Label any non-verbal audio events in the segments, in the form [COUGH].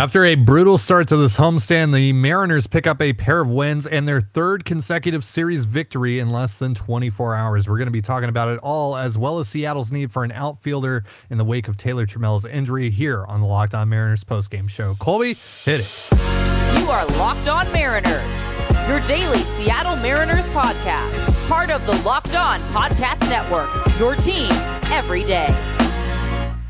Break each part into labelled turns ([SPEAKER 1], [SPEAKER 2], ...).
[SPEAKER 1] After a brutal start to this homestand, the Mariners pick up a pair of wins and their third consecutive series victory in less than 24 hours. We're going to be talking about it all, as well as Seattle's need for an outfielder in the wake of Taylor Trammell's injury here on the Locked On Mariners postgame show. Colby, hit it.
[SPEAKER 2] You are Locked On Mariners, your daily Seattle Mariners podcast, part of the Locked On Podcast Network, your team every day.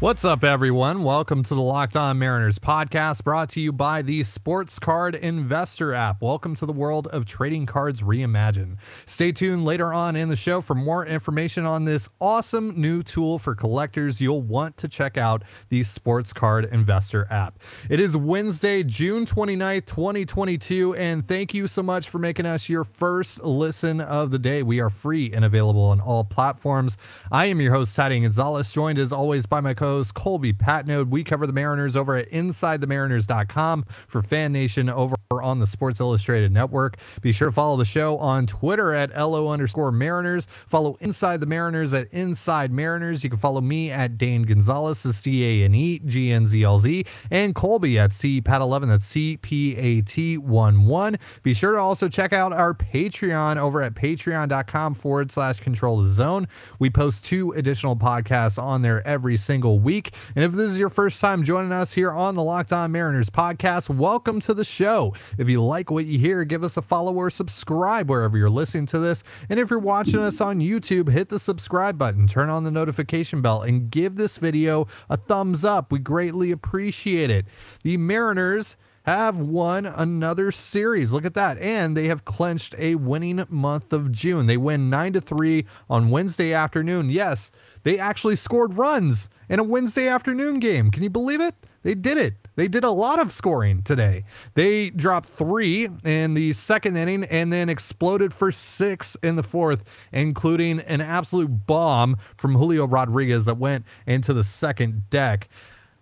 [SPEAKER 1] What's up, everyone? Welcome to the Locked On Mariners podcast brought to you by the Sports Card Investor app. Welcome to the world of trading cards reimagined. Stay tuned later on in the show for more information on this awesome new tool for collectors. You'll want to check out the Sports Card Investor app. It is Wednesday, June 29th, 2022, and thank you so much for making us your first listen of the day. We are free and available on all platforms. I am your host, Tati Gonzalez, joined as always by my co Colby Patnode. We cover the Mariners over at InsideTheMariners.com for Fan Nation over on the Sports Illustrated Network. Be sure to follow the show on Twitter at LO underscore Mariners. Follow Inside the Mariners at Inside Mariners. You can follow me at Dane Gonzalez, that's D A N E G N Z L Z, and Colby at C Pat 11, that's C P A T 1 1. Be sure to also check out our Patreon over at patreon.com forward slash control the zone. We post two additional podcasts on there every single week. And if this is your first time joining us here on the Locked On Mariners podcast, welcome to the show. If you like what you hear, give us a follow or subscribe wherever you're listening to this. And if you're watching us on YouTube, hit the subscribe button, turn on the notification bell, and give this video a thumbs up. We greatly appreciate it. The Mariners have won another series. Look at that. And they have clinched a winning month of June. They win 9 to 3 on Wednesday afternoon. Yes, they actually scored runs in a Wednesday afternoon game. Can you believe it? They did it. They did a lot of scoring today. They dropped three in the second inning and then exploded for six in the fourth, including an absolute bomb from Julio Rodriguez that went into the second deck.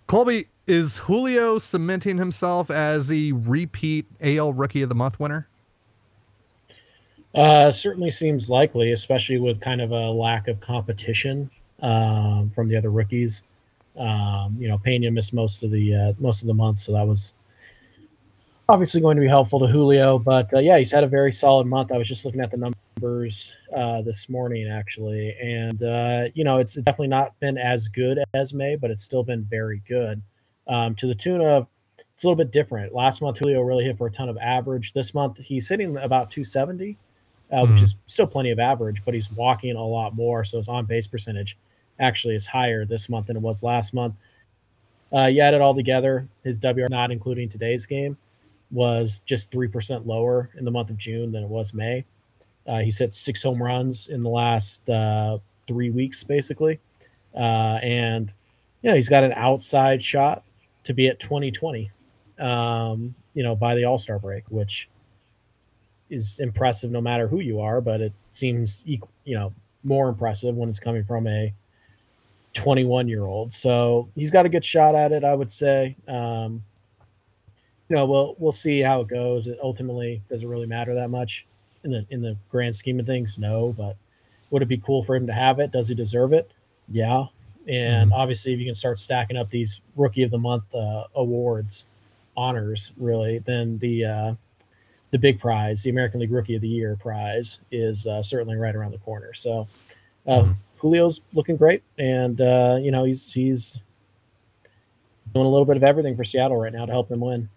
[SPEAKER 1] Colby, is Julio cementing himself as the repeat AL Rookie of the Month winner?
[SPEAKER 3] Uh, certainly seems likely, especially with kind of a lack of competition um, from the other rookies. Um, you know, Pena missed most of the uh, most of the month, so that was obviously going to be helpful to Julio. But uh, yeah, he's had a very solid month. I was just looking at the numbers uh, this morning, actually, and uh, you know, it's definitely not been as good as May, but it's still been very good um, to the tune of it's a little bit different. Last month, Julio really hit for a ton of average. This month, he's hitting about 270, uh, mm-hmm. which is still plenty of average, but he's walking a lot more. So his on base percentage actually is higher this month than it was last month. Uh, you add it all together, his WR, not including today's game, was just 3% lower in the month of June than it was May. Uh, he's hit six home runs in the last uh, three weeks, basically. Uh, and, you know, he's got an outside shot to be at 2020, um, you know, by the All Star break, which is impressive no matter who you are, but it seems equal, you know more impressive when it's coming from a 21 year old. So he's got a good shot at it, I would say. Um, you know, we'll we'll see how it goes. It ultimately doesn't really matter that much in the in the grand scheme of things. No, but would it be cool for him to have it? Does he deserve it? Yeah. And mm-hmm. obviously, if you can start stacking up these rookie of the month uh, awards, honors, really, then the uh, the big prize, the American League Rookie of the Year prize, is uh, certainly right around the corner. So, uh, mm-hmm. Julio's looking great, and uh, you know he's he's doing a little bit of everything for Seattle right now to help them win.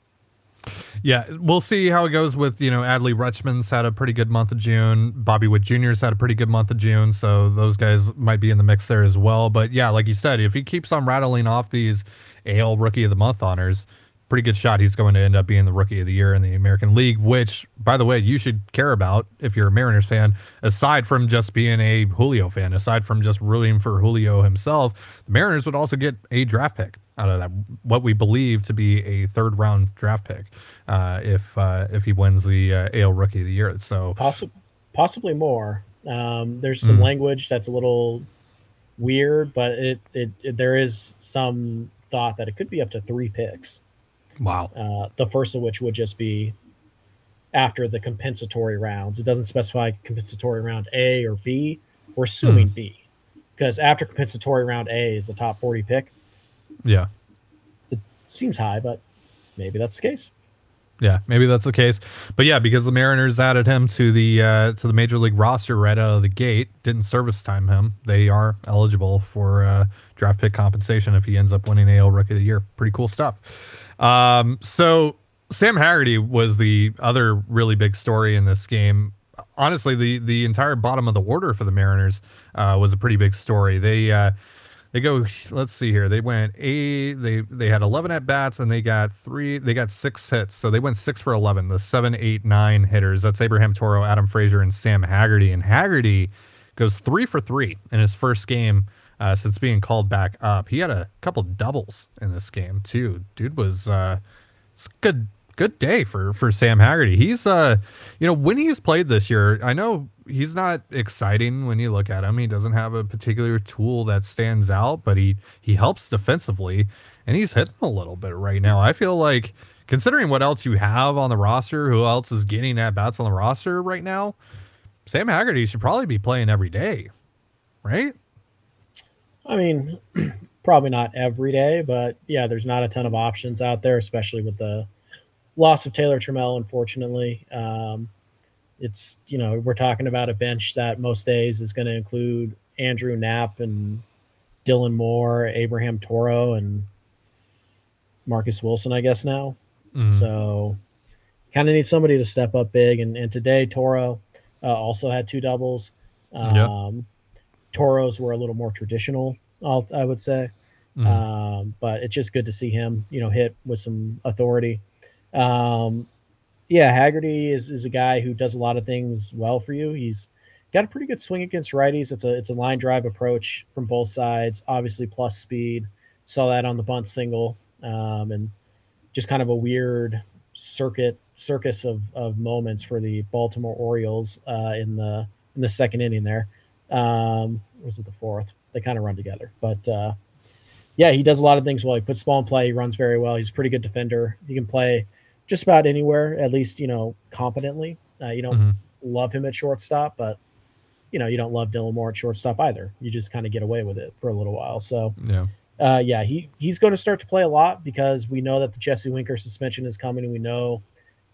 [SPEAKER 1] Yeah, we'll see how it goes with, you know, Adley Rutschman's had a pretty good month of June. Bobby Witt Jr.'s had a pretty good month of June. So those guys might be in the mix there as well. But yeah, like you said, if he keeps on rattling off these AL Rookie of the Month honors, pretty good shot he's going to end up being the rookie of the year in the American League, which, by the way, you should care about if you're a Mariners fan, aside from just being a Julio fan, aside from just rooting for Julio himself, the Mariners would also get a draft pick out of that, what we believe to be a third round draft pick uh, if uh, if he wins the uh, AL Rookie of the Year. So
[SPEAKER 3] possibly possibly more. Um, there's some mm. language that's a little weird, but it, it, it there is some thought that it could be up to three picks.
[SPEAKER 1] Wow.
[SPEAKER 3] Uh, the first of which would just be after the compensatory rounds. It doesn't specify compensatory round A or B. We're assuming mm. B because after compensatory round A is the top 40 pick.
[SPEAKER 1] Yeah.
[SPEAKER 3] It seems high, but maybe that's the case.
[SPEAKER 1] Yeah, maybe that's the case. But yeah, because the Mariners added him to the uh, to the major league roster right out of the gate, didn't service time him. They are eligible for uh, draft pick compensation if he ends up winning AL Rookie of the Year. Pretty cool stuff. Um, so Sam Haggerty was the other really big story in this game. Honestly, the the entire bottom of the order for the Mariners uh, was a pretty big story. They uh, they go let's see here. They went eight they they had 11 at bats and they got three they got six hits. So they went six for 11 the seven eight nine hitters. That's abraham toro adam frazier and sam haggerty. And haggerty goes three for three in his first game uh, since being called back up. He had a couple doubles in this game too. Dude was uh it's good good day for for Sam Haggerty. He's uh you know when he's played this year, I know he's not exciting when you look at him. He doesn't have a particular tool that stands out, but he he helps defensively and he's hitting a little bit right now. I feel like considering what else you have on the roster, who else is getting at bats on the roster right now, Sam Haggerty should probably be playing every day, right?
[SPEAKER 3] I mean, [CLEARS THROAT] probably not every day, but yeah, there's not a ton of options out there, especially with the loss of Taylor Trammell, unfortunately. Um, it's you know we're talking about a bench that most days is going to include Andrew Knapp and Dylan Moore, Abraham Toro, and Marcus Wilson, I guess now. Mm-hmm. So kind of need somebody to step up big. And, and today Toro uh, also had two doubles. Um, yep. Toros were a little more traditional, I'll, I would say. Mm-hmm. Um, but it's just good to see him, you know, hit with some authority. Um, yeah, Haggerty is, is a guy who does a lot of things well for you. He's got a pretty good swing against righties. It's a it's a line drive approach from both sides, obviously plus speed. Saw that on the bunt single, um, and just kind of a weird circuit circus of, of moments for the Baltimore Orioles uh, in the in the second inning there. Um, was it the fourth? They kind of run together, but uh, yeah, he does a lot of things well. He puts the ball in play. He runs very well. He's a pretty good defender. He can play just about anywhere, at least you know competently. Uh, you don't mm-hmm. love him at shortstop, but you know you don't love Dylan Moore at shortstop either. You just kind of get away with it for a little while. So
[SPEAKER 1] yeah,
[SPEAKER 3] uh, yeah, he he's going to start to play a lot because we know that the Jesse Winker suspension is coming, we know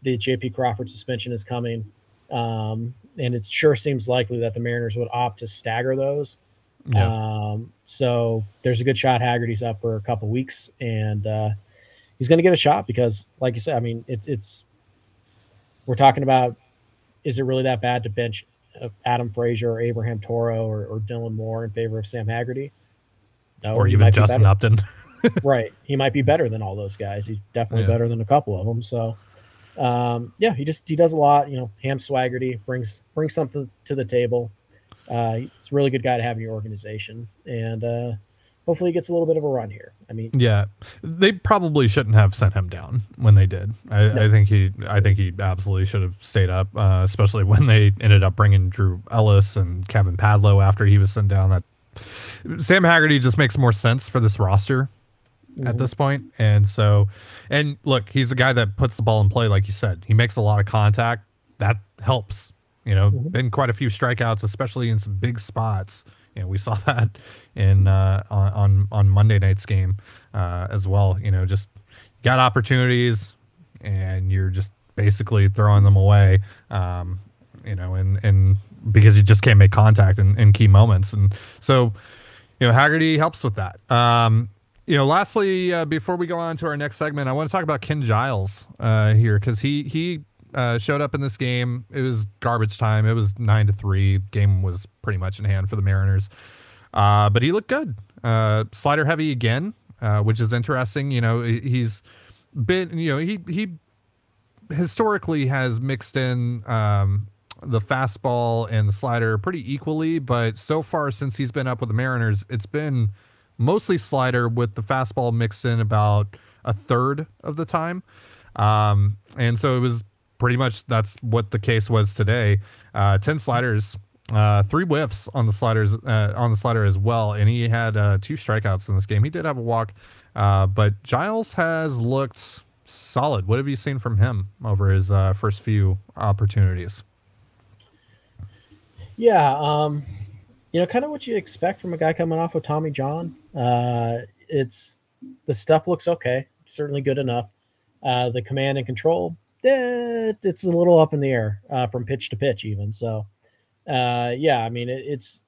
[SPEAKER 3] the J.P. Crawford suspension is coming. Um, and it sure seems likely that the Mariners would opt to stagger those. Yeah. Um, so there's a good shot Haggerty's up for a couple weeks, and uh, he's going to get a shot because, like you said, I mean, it's it's we're talking about is it really that bad to bench uh, Adam Frazier or Abraham Toro or, or Dylan Moore in favor of Sam Haggerty?
[SPEAKER 1] No, or even Justin Upton. [LAUGHS]
[SPEAKER 3] right, he might be better than all those guys. He's definitely yeah. better than a couple of them. So, um, yeah, he just he does a lot. You know, Ham Swaggerty brings brings something to the table. Uh, he's a really good guy to have in your organization, and uh, hopefully he gets a little bit of a run here. I mean,
[SPEAKER 1] yeah, they probably shouldn't have sent him down when they did. I, no. I think he, I think he absolutely should have stayed up, uh, especially when they ended up bringing Drew Ellis and Kevin Padlo after he was sent down. That Sam Haggerty just makes more sense for this roster mm-hmm. at this point, and so, and look, he's a guy that puts the ball in play, like you said. He makes a lot of contact. That helps. You know, mm-hmm. been quite a few strikeouts, especially in some big spots. You know, we saw [LAUGHS] that in uh, on on Monday night's game uh, as well. You know, just got opportunities and you're just basically throwing them away. Um, you know, and and because you just can't make contact in, in key moments, and so you know Haggerty helps with that. Um, you know, lastly, uh, before we go on to our next segment, I want to talk about Ken Giles uh, here because he he uh, showed up in this game. It was garbage time. It was nine to three. Game was pretty much in hand for the Mariners. Uh, but he looked good. Uh, slider heavy again, uh, which is interesting. You know, he's been, you know, he, he historically has mixed in, um, the fastball and the slider pretty equally, but so far since he's been up with the Mariners, it's been mostly slider with the fastball mixed in about a third of the time. Um, and so it was pretty much that's what the case was today. Uh, Ten sliders, uh, three whiffs on the sliders uh, on the slider as well, and he had uh, two strikeouts in this game. He did have a walk, uh, but Giles has looked solid. What have you seen from him over his uh, first few opportunities?
[SPEAKER 3] Yeah, um, you know, kind of what you expect from a guy coming off of Tommy John. it's the stuff looks okay, certainly good enough. The command and control, eh, it's a little up in the air uh, from pitch to pitch, even. So, uh, yeah, I mean, it, it's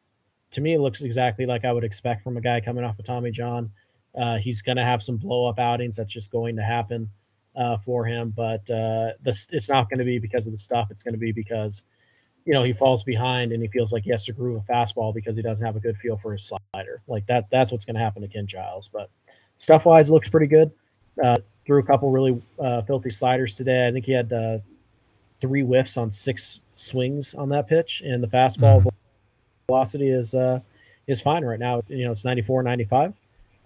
[SPEAKER 3] to me, it looks exactly like I would expect from a guy coming off of Tommy John. Uh, he's going to have some blow up outings. That's just going to happen uh, for him. But uh, it's not going to be because of the stuff. It's going to be because, you know, he falls behind and he feels like he has to groove a fastball because he doesn't have a good feel for his slider. Like that, that's what's going to happen to Ken Giles. But stuff wise, looks pretty good. Threw a couple really uh, filthy sliders today. I think he had uh, three whiffs on six swings on that pitch, and the fastball mm-hmm. velocity is uh, is fine right now. You know, it's 94, 95.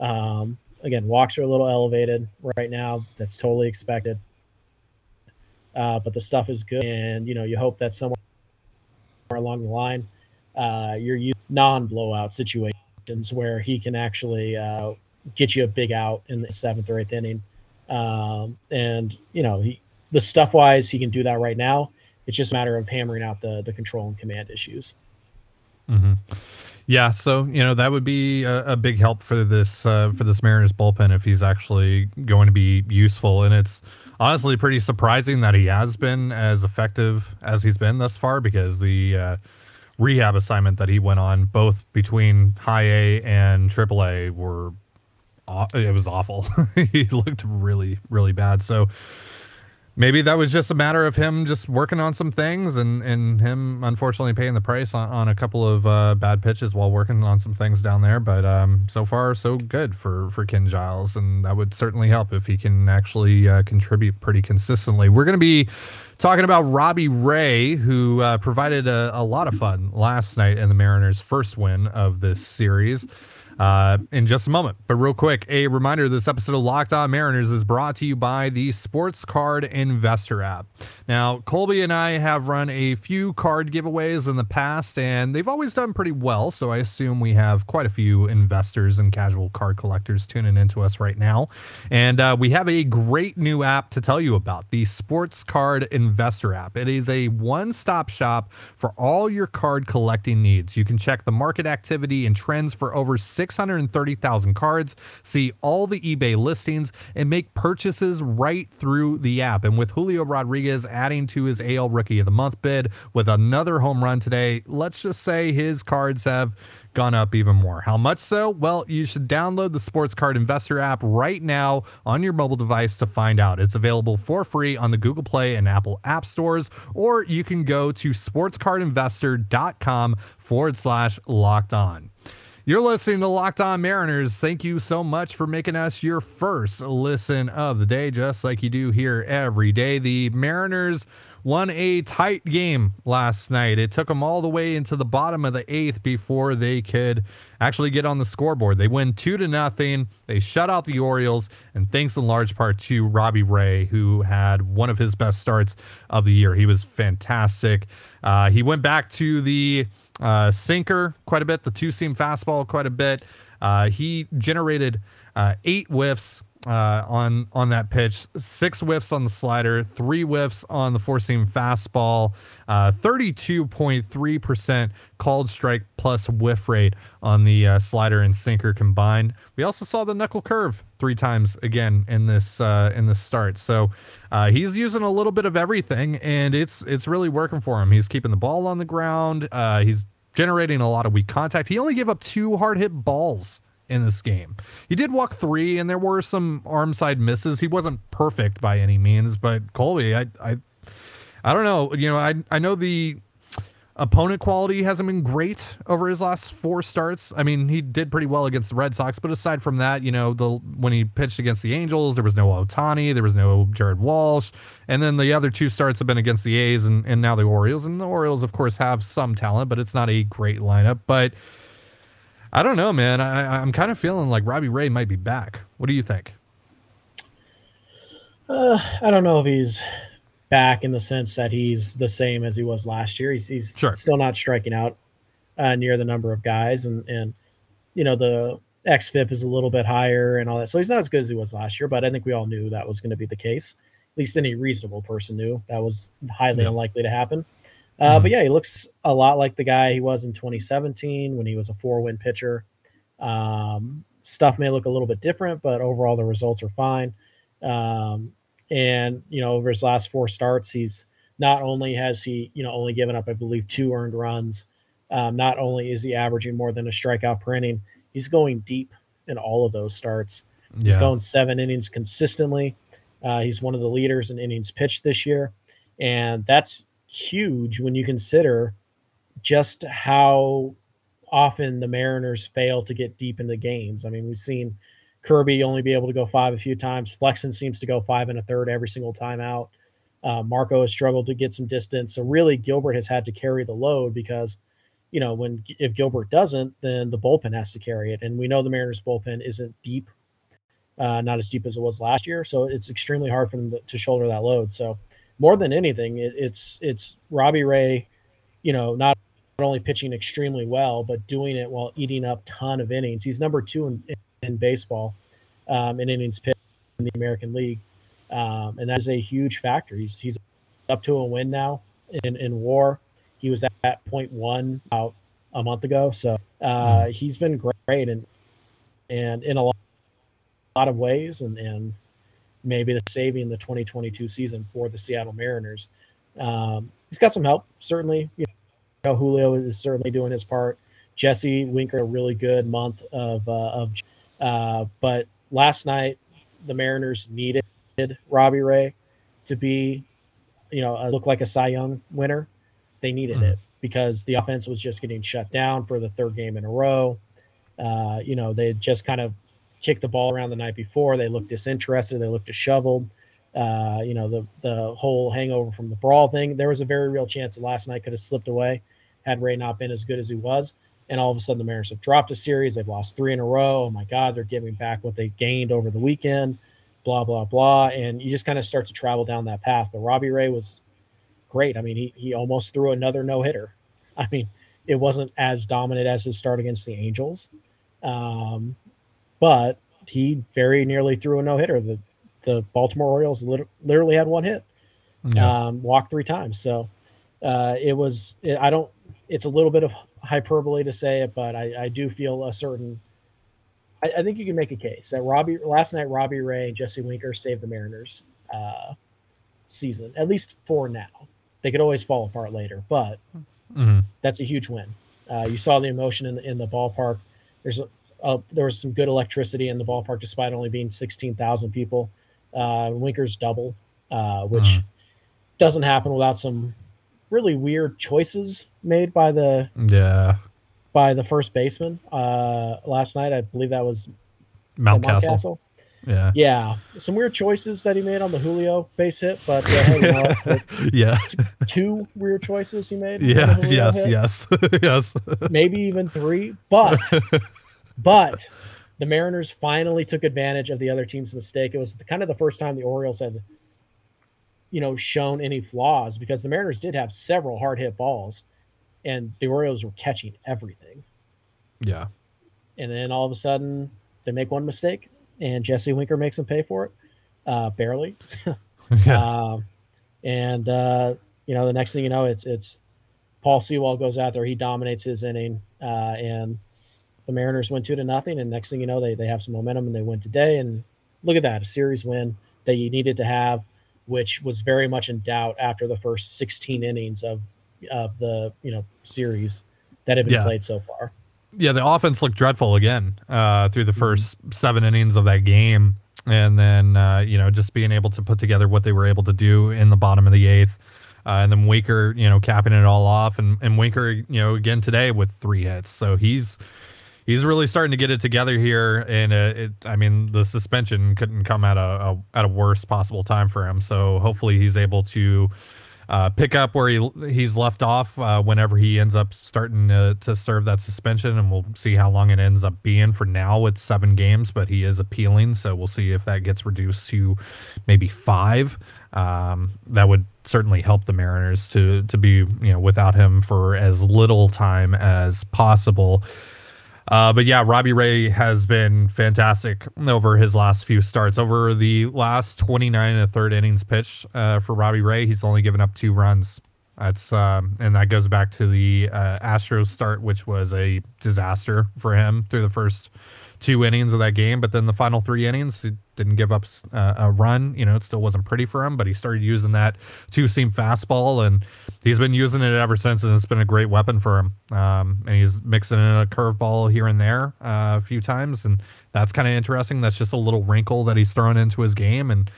[SPEAKER 3] Um, again, walks are a little elevated right now. That's totally expected. Uh, but the stuff is good, and you know, you hope that somewhere along the line, uh, you're non blowout situations where he can actually uh, get you a big out in the seventh or eighth inning um, and you know, he, the stuff wise, he can do that right now. It's just a matter of hammering out the the control and command issues.
[SPEAKER 1] Mm-hmm. Yeah, so you know that would be a, a big help for this uh, for this Mariners bullpen if he's actually going to be useful. And it's honestly pretty surprising that he has been as effective as he's been thus far because the uh, rehab assignment that he went on, both between High A and Triple A, were it was awful. [LAUGHS] he looked really, really bad. So maybe that was just a matter of him just working on some things and, and him unfortunately paying the price on, on a couple of uh, bad pitches while working on some things down there. But um, so far, so good for, for Ken Giles. And that would certainly help if he can actually uh, contribute pretty consistently. We're going to be talking about Robbie Ray, who uh, provided a, a lot of fun last night in the Mariners' first win of this series uh, in just a moment. But real quick, a reminder this episode of Locked On Mariners is brought to you by the Sports Card Investor app. Now, Colby and I have run a few card giveaways in the past, and they've always done pretty well. So I assume we have quite a few investors and casual card collectors tuning into us right now. And uh, we have a great new app to tell you about the Sports Card Investor app. It is a one stop shop for all your card collecting needs. You can check the market activity and trends for over 630,000 cards, see all the eBay listings, and make purchases right through the app. And with Julio Rodriguez adding to his AL Rookie of the Month bid with another home run today, let's just say his cards have gone up even more. How much so? Well, you should download the Sports Card Investor app right now on your mobile device to find out. It's available for free on the Google Play and Apple App Stores, or you can go to sportscardinvestor.com forward slash locked on. You're listening to Locked On Mariners. Thank you so much for making us your first listen of the day, just like you do here every day. The Mariners won a tight game last night. It took them all the way into the bottom of the eighth before they could actually get on the scoreboard. They win two to nothing. They shut out the Orioles, and thanks in large part to Robbie Ray, who had one of his best starts of the year. He was fantastic. Uh, he went back to the uh, sinker quite a bit, the two seam fastball quite a bit. Uh, he generated uh, eight whiffs uh, on on that pitch, six whiffs on the slider, three whiffs on the four seam fastball, uh, 32.3% called strike plus whiff rate on the uh, slider and sinker combined. We also saw the knuckle curve three times again in this uh, in this start. So uh, he's using a little bit of everything, and it's it's really working for him. He's keeping the ball on the ground. Uh, he's generating a lot of weak contact. He only gave up two hard hit balls in this game. He did walk three, and there were some arm side misses. He wasn't perfect by any means, but Colby, I, I, I don't know. You know, I, I know the opponent quality hasn't been great over his last four starts. I mean, he did pretty well against the Red Sox, but aside from that, you know, the when he pitched against the Angels, there was no Ohtani, there was no Jared Walsh, and then the other two starts have been against the A's and, and now the Orioles. And the Orioles, of course, have some talent, but it's not a great lineup. But I don't know, man. I, I'm kind of feeling like Robbie Ray might be back. What do you think?
[SPEAKER 3] Uh, I don't know if he's back in the sense that he's the same as he was last year. He's, he's sure. still not striking out uh, near the number of guys, and and you know the xFIP is a little bit higher and all that. So he's not as good as he was last year, but I think we all knew that was going to be the case. At least any reasonable person knew that was highly yeah. unlikely to happen. Uh, mm-hmm. But yeah, he looks a lot like the guy he was in 2017 when he was a four win pitcher. Um, stuff may look a little bit different, but overall the results are fine. Um, And you know, over his last four starts, he's not only has he you know only given up, I believe, two earned runs. Um, not only is he averaging more than a strikeout per inning, he's going deep in all of those starts. He's going seven innings consistently. Uh, he's one of the leaders in innings pitched this year, and that's huge when you consider just how often the Mariners fail to get deep into games. I mean, we've seen Kirby only be able to go five a few times. Flexen seems to go five and a third every single time out. Uh, Marco has struggled to get some distance. So really, Gilbert has had to carry the load because, you know, when if Gilbert doesn't, then the bullpen has to carry it. And we know the Mariners bullpen isn't deep, uh, not as deep as it was last year. So it's extremely hard for them to, to shoulder that load. So more than anything, it, it's it's Robbie Ray, you know, not only pitching extremely well, but doing it while eating up ton of innings. He's number two in, in baseball um, in innings pitched in the American League, um, and that is a huge factor. He's he's up to a win now in in WAR. He was at, at point one about a month ago, so uh, he's been great and and in a lot, lot of ways, and and maybe the saving the 2022 season for the Seattle Mariners. Um, he's got some help, certainly. You know, Julio is certainly doing his part. Jesse Winker, a really good month of uh, of, uh, but last night the Mariners needed Robbie Ray to be, you know, uh, look like a Cy Young winner. They needed mm. it because the offense was just getting shut down for the third game in a row. Uh, you know, they just kind of kicked the ball around the night before. They looked disinterested. They looked disheveled. Uh, you know, the the whole hangover from the brawl thing. There was a very real chance that last night could have slipped away had Ray not been as good as he was. And all of a sudden, the Mariners have dropped a series. They've lost three in a row. Oh my God, they're giving back what they gained over the weekend. Blah blah blah. And you just kind of start to travel down that path. But Robbie Ray was great. I mean, he he almost threw another no hitter. [LAUGHS] I mean, it wasn't as dominant as his start against the Angels. Um, but he very nearly threw a no hitter. The the Baltimore Orioles literally had one hit, yeah. um, walked three times. So uh, it was. It, I don't. It's a little bit of hyperbole to say it, but I, I do feel a certain. I, I, think you can make a case that Robbie last night Robbie Ray and Jesse Winker saved the Mariners uh, season at least for now. They could always fall apart later, but mm-hmm. that's a huge win. Uh, you saw the emotion in the, in the ballpark. There's a, uh, there was some good electricity in the ballpark despite only being 16,000 people. Uh, Winker's double, uh, which mm. doesn't happen without some really weird choices made by the
[SPEAKER 1] yeah
[SPEAKER 3] by the first baseman uh, last night. I believe that was
[SPEAKER 1] Mountcastle.
[SPEAKER 3] Yeah, yeah, some weird choices that he made on the Julio base hit, but uh, hey, you know, [LAUGHS]
[SPEAKER 1] yeah,
[SPEAKER 3] two weird choices he made.
[SPEAKER 1] Yeah, [LAUGHS] yes, hit. yes, [LAUGHS] yes,
[SPEAKER 3] maybe even three, but but the Mariners finally took advantage of the other team's mistake. It was kind of the first time the Orioles had, you know, shown any flaws because the Mariners did have several hard hit balls, and the Orioles were catching everything.
[SPEAKER 1] Yeah.
[SPEAKER 3] And then all of a sudden, they make one mistake, and Jesse Winker makes them pay for it, uh, barely. [LAUGHS] yeah. Uh, and uh, you know, the next thing you know, it's it's Paul Sewald goes out there, he dominates his inning, uh, and the Mariners went two to nothing, and next thing you know, they they have some momentum and they win today. And look at that, a series win that you needed to have, which was very much in doubt after the first 16 innings of of the you know series that had been yeah. played so far.
[SPEAKER 1] Yeah, the offense looked dreadful again uh, through the 1st mm-hmm. seven innings of that game, and then uh, you know just being able to put together what they were able to do in the bottom of the eighth. Uh, and then Winker, you know, capping it all off, and, and Winker, you know, again today with three hits. So he's he's really starting to get it together here, and uh, it, I mean the suspension couldn't come at a, a, at a worst possible time for him. So hopefully he's able to uh, pick up where he he's left off uh, whenever he ends up starting to, to serve that suspension, and we'll see how long it ends up being. For now, it's seven games, but he is appealing, so we'll see if that gets reduced to maybe five. Um, that would certainly help the Mariners to to be you know without him for as little time as possible. Uh, but yeah, Robbie Ray has been fantastic over his last few starts. Over the last 29 and a third innings pitched uh, for Robbie Ray, he's only given up two runs. That's um, and that goes back to the uh, Astros start, which was a disaster for him through the first two innings of that game. But then the final three innings, didn't give up uh, a run. You know, it still wasn't pretty for him, but he started using that two seam fastball, and he's been using it ever since, and it's been a great weapon for him. Um, and he's mixing in a curveball here and there uh, a few times, and that's kind of interesting. That's just a little wrinkle that he's thrown into his game, and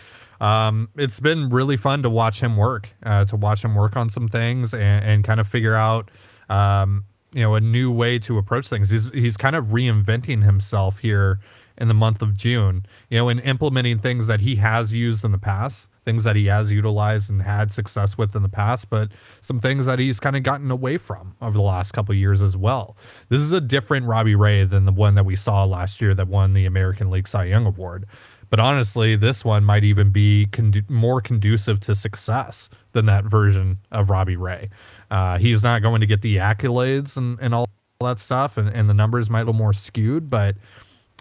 [SPEAKER 1] um, it's been really fun to watch him work, uh, to watch him work on some things and, and kind of figure out. Um, you know, a new way to approach things. He's he's kind of reinventing himself here in the month of June, you know, in implementing things that he has used in the past, things that he has utilized and had success with in the past, but some things that he's kind of gotten away from over the last couple years as well. This is a different Robbie Ray than the one that we saw last year that won the American League Cy Young Award. But honestly, this one might even be condu- more conducive to success than that version of Robbie Ray. Uh, he's not going to get the accolades and, and all that stuff, and, and the numbers might little more skewed, but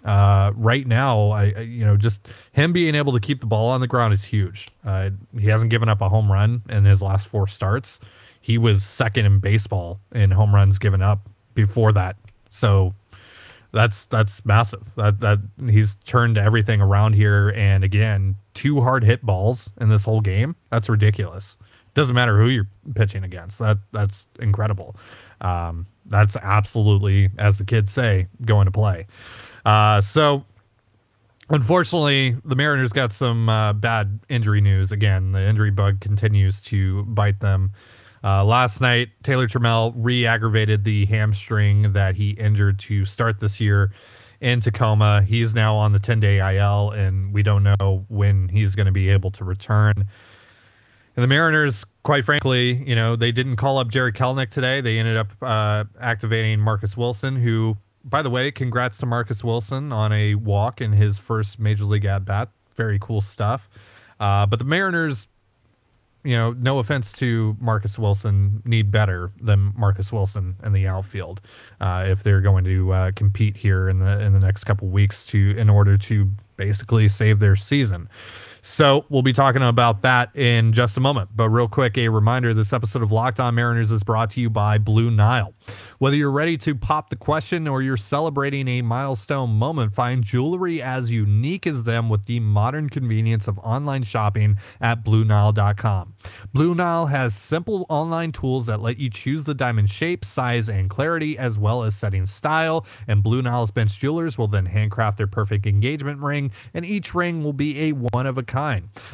[SPEAKER 1] uh, right now, I, I, you know just him being able to keep the ball on the ground is huge. Uh, he hasn't given up a home run in his last four starts. He was second in baseball in home runs given up before that. So that's that's massive. That that he's turned everything around here. And again, two hard hit balls in this whole game. That's ridiculous. Doesn't matter who you're pitching against. That that's incredible. Um, that's absolutely, as the kids say, going to play. Uh, so unfortunately, the Mariners got some uh, bad injury news again. The injury bug continues to bite them. Uh, last night, Taylor Trammell re-aggravated the hamstring that he injured to start this year in Tacoma. He's now on the 10-day IL, and we don't know when he's going to be able to return. And the Mariners, quite frankly, you know, they didn't call up Jarred Kelenic today. They ended up uh, activating Marcus Wilson, who by the way, congrats to Marcus Wilson on a walk in his first major league at bat. Very cool stuff. Uh, but the Mariners, you know, no offense to Marcus Wilson, need better than Marcus Wilson in the outfield uh, if they're going to uh, compete here in the in the next couple weeks to in order to basically save their season. So we'll be talking about that in just a moment. But real quick, a reminder this episode of Locked On Mariners is brought to you by Blue Nile. Whether you're ready to pop the question or you're celebrating a milestone moment, find jewelry as unique as them with the modern convenience of online shopping at BlueNile.com. Blue Nile has simple online tools that let you choose the diamond shape, size, and clarity, as well as setting style. And Blue Nile's bench jewelers will then handcraft their perfect engagement ring, and each ring will be a one of a kind.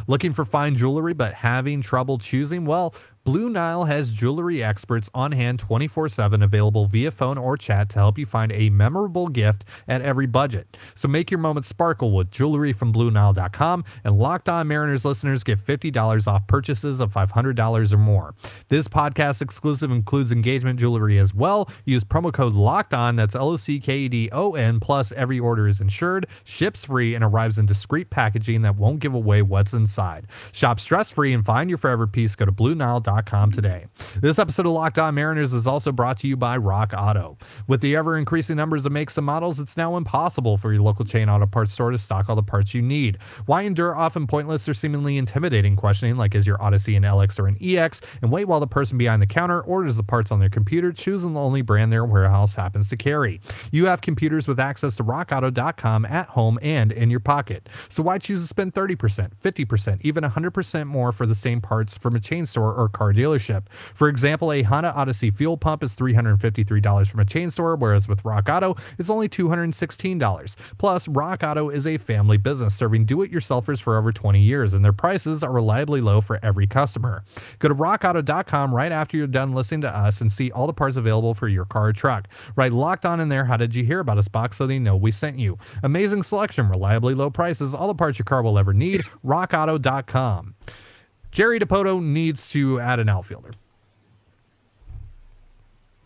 [SPEAKER 1] Looking for fine jewelry but having trouble choosing? Well, Blue Nile has jewelry experts on hand 24 7 available via phone or chat to help you find a memorable gift at every budget. So make your moment sparkle with jewelry from BlueNile.com and Locked On Mariners listeners get $50 off purchases of $500 or more. This podcast exclusive includes engagement jewelry as well. Use promo code Locked On, that's L O C K E D O N, plus every order is insured, ships free, and arrives in discreet packaging that won't give away what's inside. Shop stress free and find your forever piece. Go to BlueNile.com today. This episode of Locked On Mariners is also brought to you by Rock Auto. With the ever increasing numbers of makes and models, it's now impossible for your local chain auto parts store to stock all the parts you need. Why endure often pointless or seemingly intimidating questioning like is your Odyssey an LX or an EX and wait while the person behind the counter orders the parts on their computer, choosing the only brand their warehouse happens to carry. You have computers with access to rockauto.com at home and in your pocket. So why choose to spend 30%, 50%, even 100% more for the same parts from a chain store or car dealership. For example, a Honda Odyssey fuel pump is $353 from a chain store, whereas with Rock Auto, it's only $216. Plus, Rock Auto is a family business serving do it yourselfers for over 20 years, and their prices are reliably low for every customer. Go to rockauto.com right after you're done listening to us and see all the parts available for your car or truck. Write locked on in there. How did you hear about us box so they know we sent you? Amazing selection, reliably low prices, all the parts your car will ever need. [LAUGHS] rockauto.com. Jerry Dipoto needs to add an outfielder.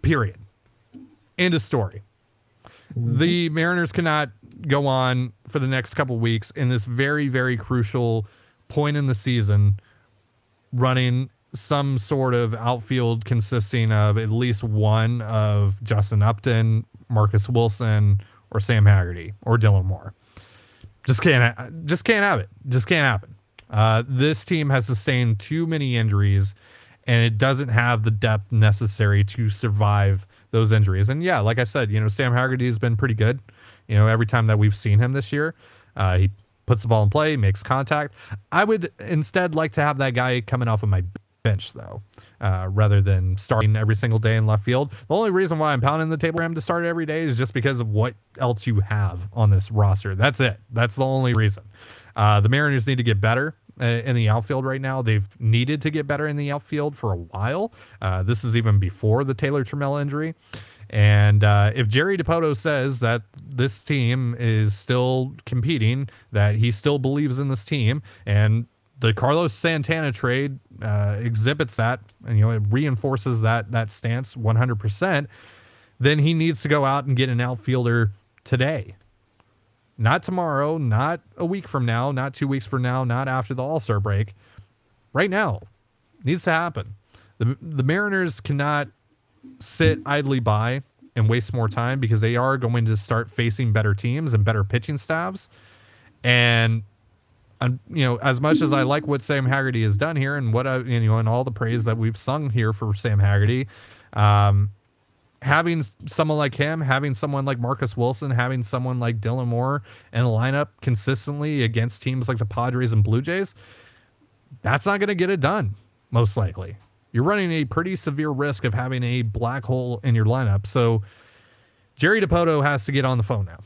[SPEAKER 1] Period. End of story. Mm-hmm. The Mariners cannot go on for the next couple weeks in this very, very crucial point in the season running some sort of outfield consisting of at least one of Justin Upton, Marcus Wilson, or Sam Haggerty or Dylan Moore. Just can't just can't have it. Just can't happen. Uh, this team has sustained too many injuries, and it doesn't have the depth necessary to survive those injuries. And yeah, like I said, you know, Sam Haggerty has been pretty good. You know, every time that we've seen him this year, uh, he puts the ball in play, makes contact. I would instead like to have that guy coming off of my bench though, uh, rather than starting every single day in left field. The only reason why I'm pounding the table for him to start every day is just because of what else you have on this roster. That's it. That's the only reason. Uh, the Mariners need to get better uh, in the outfield right now. They've needed to get better in the outfield for a while. Uh, this is even before the Taylor Trammell injury. And uh, if Jerry Dipoto says that this team is still competing, that he still believes in this team, and the Carlos Santana trade uh, exhibits that, and you know it reinforces that that stance 100%, then he needs to go out and get an outfielder today. Not tomorrow, not a week from now, not two weeks from now, not after the All Star break. Right now, needs to happen. The the Mariners cannot sit idly by and waste more time because they are going to start facing better teams and better pitching staffs. And um, you know, as much as I like what Sam Haggerty has done here and what I, you know, and all the praise that we've sung here for Sam Haggerty, um, having someone like him, having someone like Marcus Wilson, having someone like Dylan Moore in a lineup consistently against teams like the Padres and Blue Jays, that's not going to get it done, most likely you're running a pretty severe risk of having a black hole in your lineup. So Jerry Dipoto has to get on the phone now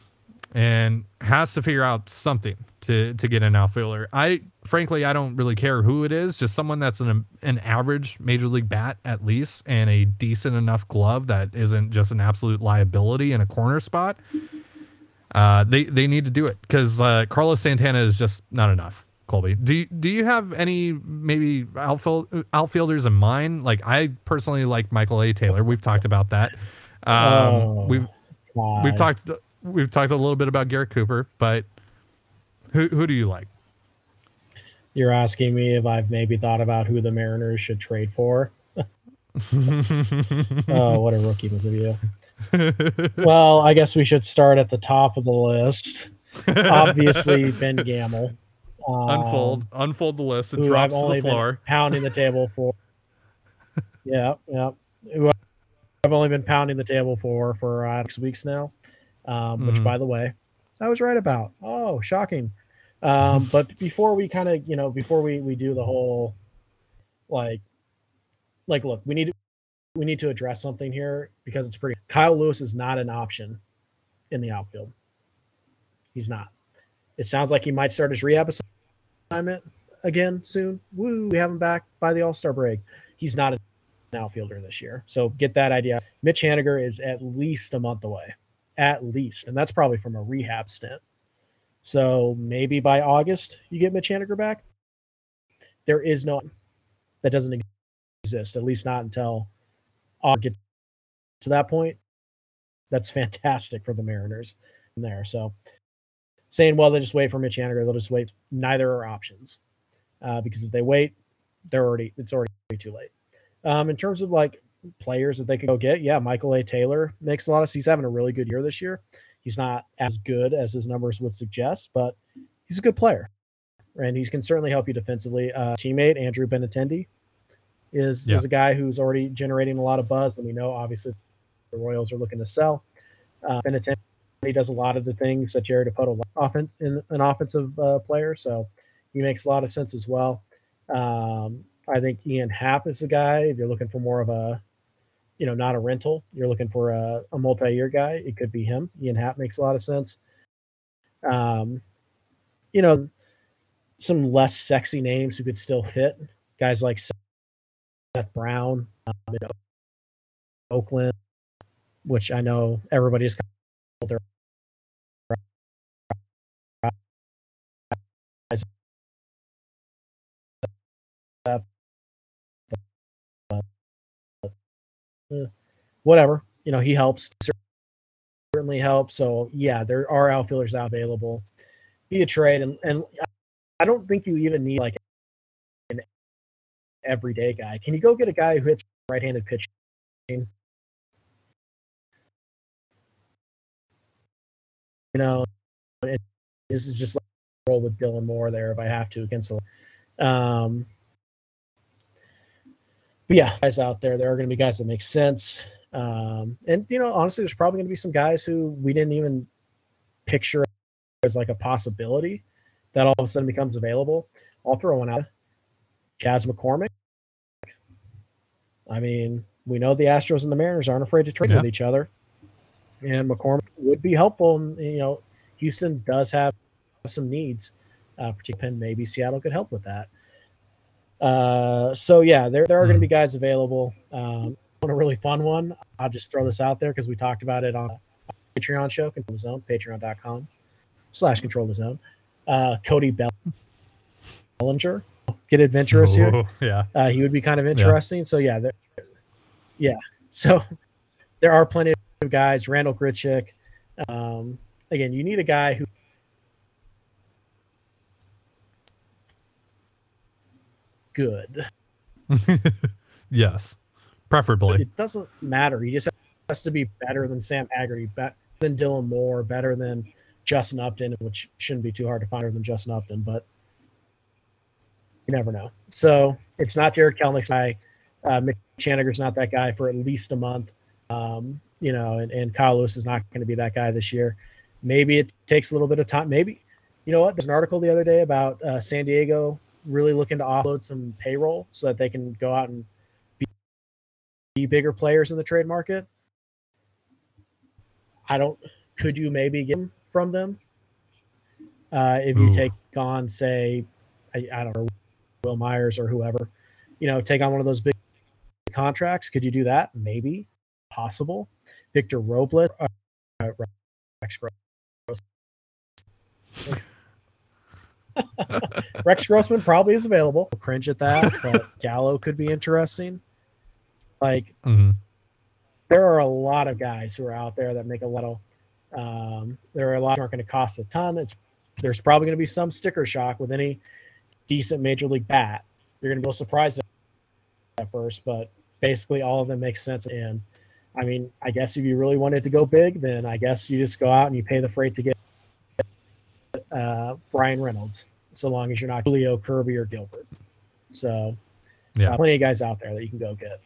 [SPEAKER 1] and has to figure out something to to get an outfielder. I frankly I don't really care who it is, just someone that's an an average major league bat at least and a decent enough glove that isn't just an absolute liability in a corner spot. Uh, they they need to do it because uh, Carlos Santana is just not enough. Colby. Do you, do you have any maybe outfield, outfielders in mind? Like I personally like Michael A. Taylor. We've talked about that. Um, oh, we've God. we've talked we've talked a little bit about Garrett Cooper, but who who do you like?
[SPEAKER 3] You're asking me if I've maybe thought about who the Mariners should trade for. [LAUGHS] oh, what a rookie of you. well, I guess we should start at the top of the list. Obviously, Ben Gamel
[SPEAKER 1] unfold, um, unfold the list. It drops to the floor.
[SPEAKER 3] pounding the table for. [LAUGHS] yeah, yeah. Who I've only been pounding the table for for uh, six weeks now. Um, which, mm-hmm. by the way, I was right about. Oh, shocking! Um, but [LAUGHS] before we kind of, you know, before we we do the whole, like, like, look, we need to we need to address something here because it's pretty. Kyle Lewis is not an option in the outfield. He's not. It sounds like he might start his rehab assignment again soon. Woo, we have him back by the All Star break. He's not an outfielder this year. So get that idea. Mitch Haniger is at least a month away, at least. And that's probably from a rehab stint. So maybe by August you get Mitch back. There is no that doesn't exist, at least not until August. Get to that point. That's fantastic for the Mariners in there. So saying, well, they just wait for Mitch. They'll just wait. Neither are options uh, because if they wait, they're already it's already too late. Um, in terms of like players that they could go get, yeah, Michael A. Taylor makes a lot of. He's having a really good year this year. He's not as good as his numbers would suggest, but he's a good player, and he can certainly help you defensively. Uh, teammate Andrew Benintendi is yeah. is a guy who's already generating a lot of buzz, and we know obviously the Royals are looking to sell. Uh, Benintendi does a lot of the things that Jerry Dipoto offense in an offensive uh, player, so he makes a lot of sense as well. Um, I think Ian Happ is the guy. If you're looking for more of a, you know, not a rental, you're looking for a, a multi-year guy. It could be him. Ian Happ makes a lot of sense. Um, you know, some less sexy names who could still fit. Guys like Seth Brown, um, know, Oakland, which I know everybody everybody's their whatever you know he helps certainly helps. So yeah there are outfielders available be a trade. And, and i don't think you even need like an everyday guy. Can you go get a guy who hits right-handed pitching? You know, this is just like roll with Dylan Moore there if I have to against the. Um, but yeah, guys out there, there are going to be guys that make sense. Um, and you know, honestly, there's probably going to be some guys who we didn't even picture as like a possibility that all of a sudden becomes available, I'll throw one out. Chas McCormick. I mean, we know the Astros and the Mariners aren't afraid to trade
[SPEAKER 1] Yeah.
[SPEAKER 3] with each other, and McCormick would be helpful. And you know, Houston does have some needs, uh, particularly maybe Seattle could help with that. Uh, so yeah, there there are going to be guys available. Um, on a really fun one, I'll just throw this out there because we talked about it on a Patreon show, Control the Zone, patreon.com slash Control the Zone. Uh, Cody Bell- Bellinger, get adventurous here.
[SPEAKER 1] Oh, yeah.
[SPEAKER 3] Uh, he would be kind of interesting. So yeah, there, yeah. [LAUGHS] So there are plenty of guys. Randal Grichuk. Um, again, you need a guy who good. [LAUGHS]
[SPEAKER 1] Yes. Preferably.
[SPEAKER 3] It doesn't matter. He just has to be better than Sam Haggerty, better than Dylan Moore, better than Justin Upton, which shouldn't be too hard to find better than Justin Upton, but you never know. So it's not Jarred Kelenic's guy. Uh, Mitch Haniger's not that guy for at least a month. Um, you know, and, and Kyle Lewis is not going to be that guy this year. Maybe it takes a little bit of time. Maybe, you know what? There's an article the other day about uh, San Diego really looking to offload some payroll so that they can go out and be be bigger players in the trade market. I don't. Could you maybe get them from them uh, if you
[SPEAKER 1] Ooh.
[SPEAKER 3] take on, say, I, I don't know, Wil Myers or whoever, you know, take on one of those big contracts? Could you do that? Maybe, possible. Victor Robles, uh, Rex Grossman. [LAUGHS] Rex Grossman probably is available. Cringe at that, [LAUGHS] but Gallo could be interesting. Like
[SPEAKER 1] Mhm.
[SPEAKER 3] there are a lot of guys who are out there that make a lot of. Um, there are a lot that aren't going to cost a ton. It's there's probably going to be some sticker shock with any decent major league bat. You're going to be a little surprised at first, but basically all of them make sense. And I mean, I guess if you really wanted to go big, then I guess you just go out and you pay the freight to get Bryan Reynolds, so long as you're not Julio Kirby or Gilbert. So,
[SPEAKER 1] Yeah.
[SPEAKER 3] uh, plenty of guys out there that you can go get.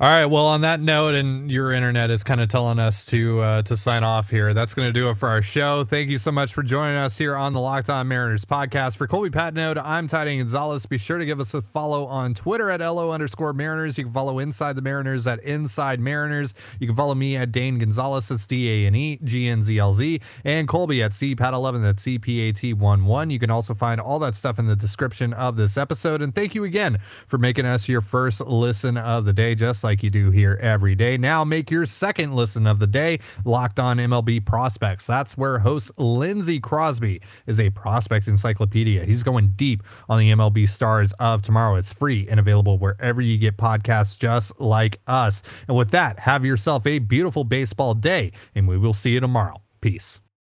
[SPEAKER 1] All right. Well, on that note, and your internet is kind of telling us to uh, to sign off here. That's going to do it for our show. Thank you so much for joining us here on the Locked On Mariners podcast. For Colby Patnode, I'm Tidy Gonzalez. Be sure to give us a follow on Twitter at lo underscore Mariners. You can follow Inside the Mariners at Inside Mariners. You can follow me at Dane Gonzalez. That's D A N E G N Z L Z, and Colby at CPAT11. That's C P A T 1 1. You can also find all that stuff in the description of this episode. And thank you again for making us your first listen of the day, just like you do here every day. Now make your second listen of the day locked on MLB prospects. That's where host Lindsey Crosby is a prospect encyclopedia. He's going deep on the MLB stars of tomorrow. It's free and available wherever you get podcasts, just like us. And with that, have yourself a beautiful baseball day, and we will see you tomorrow. Peace.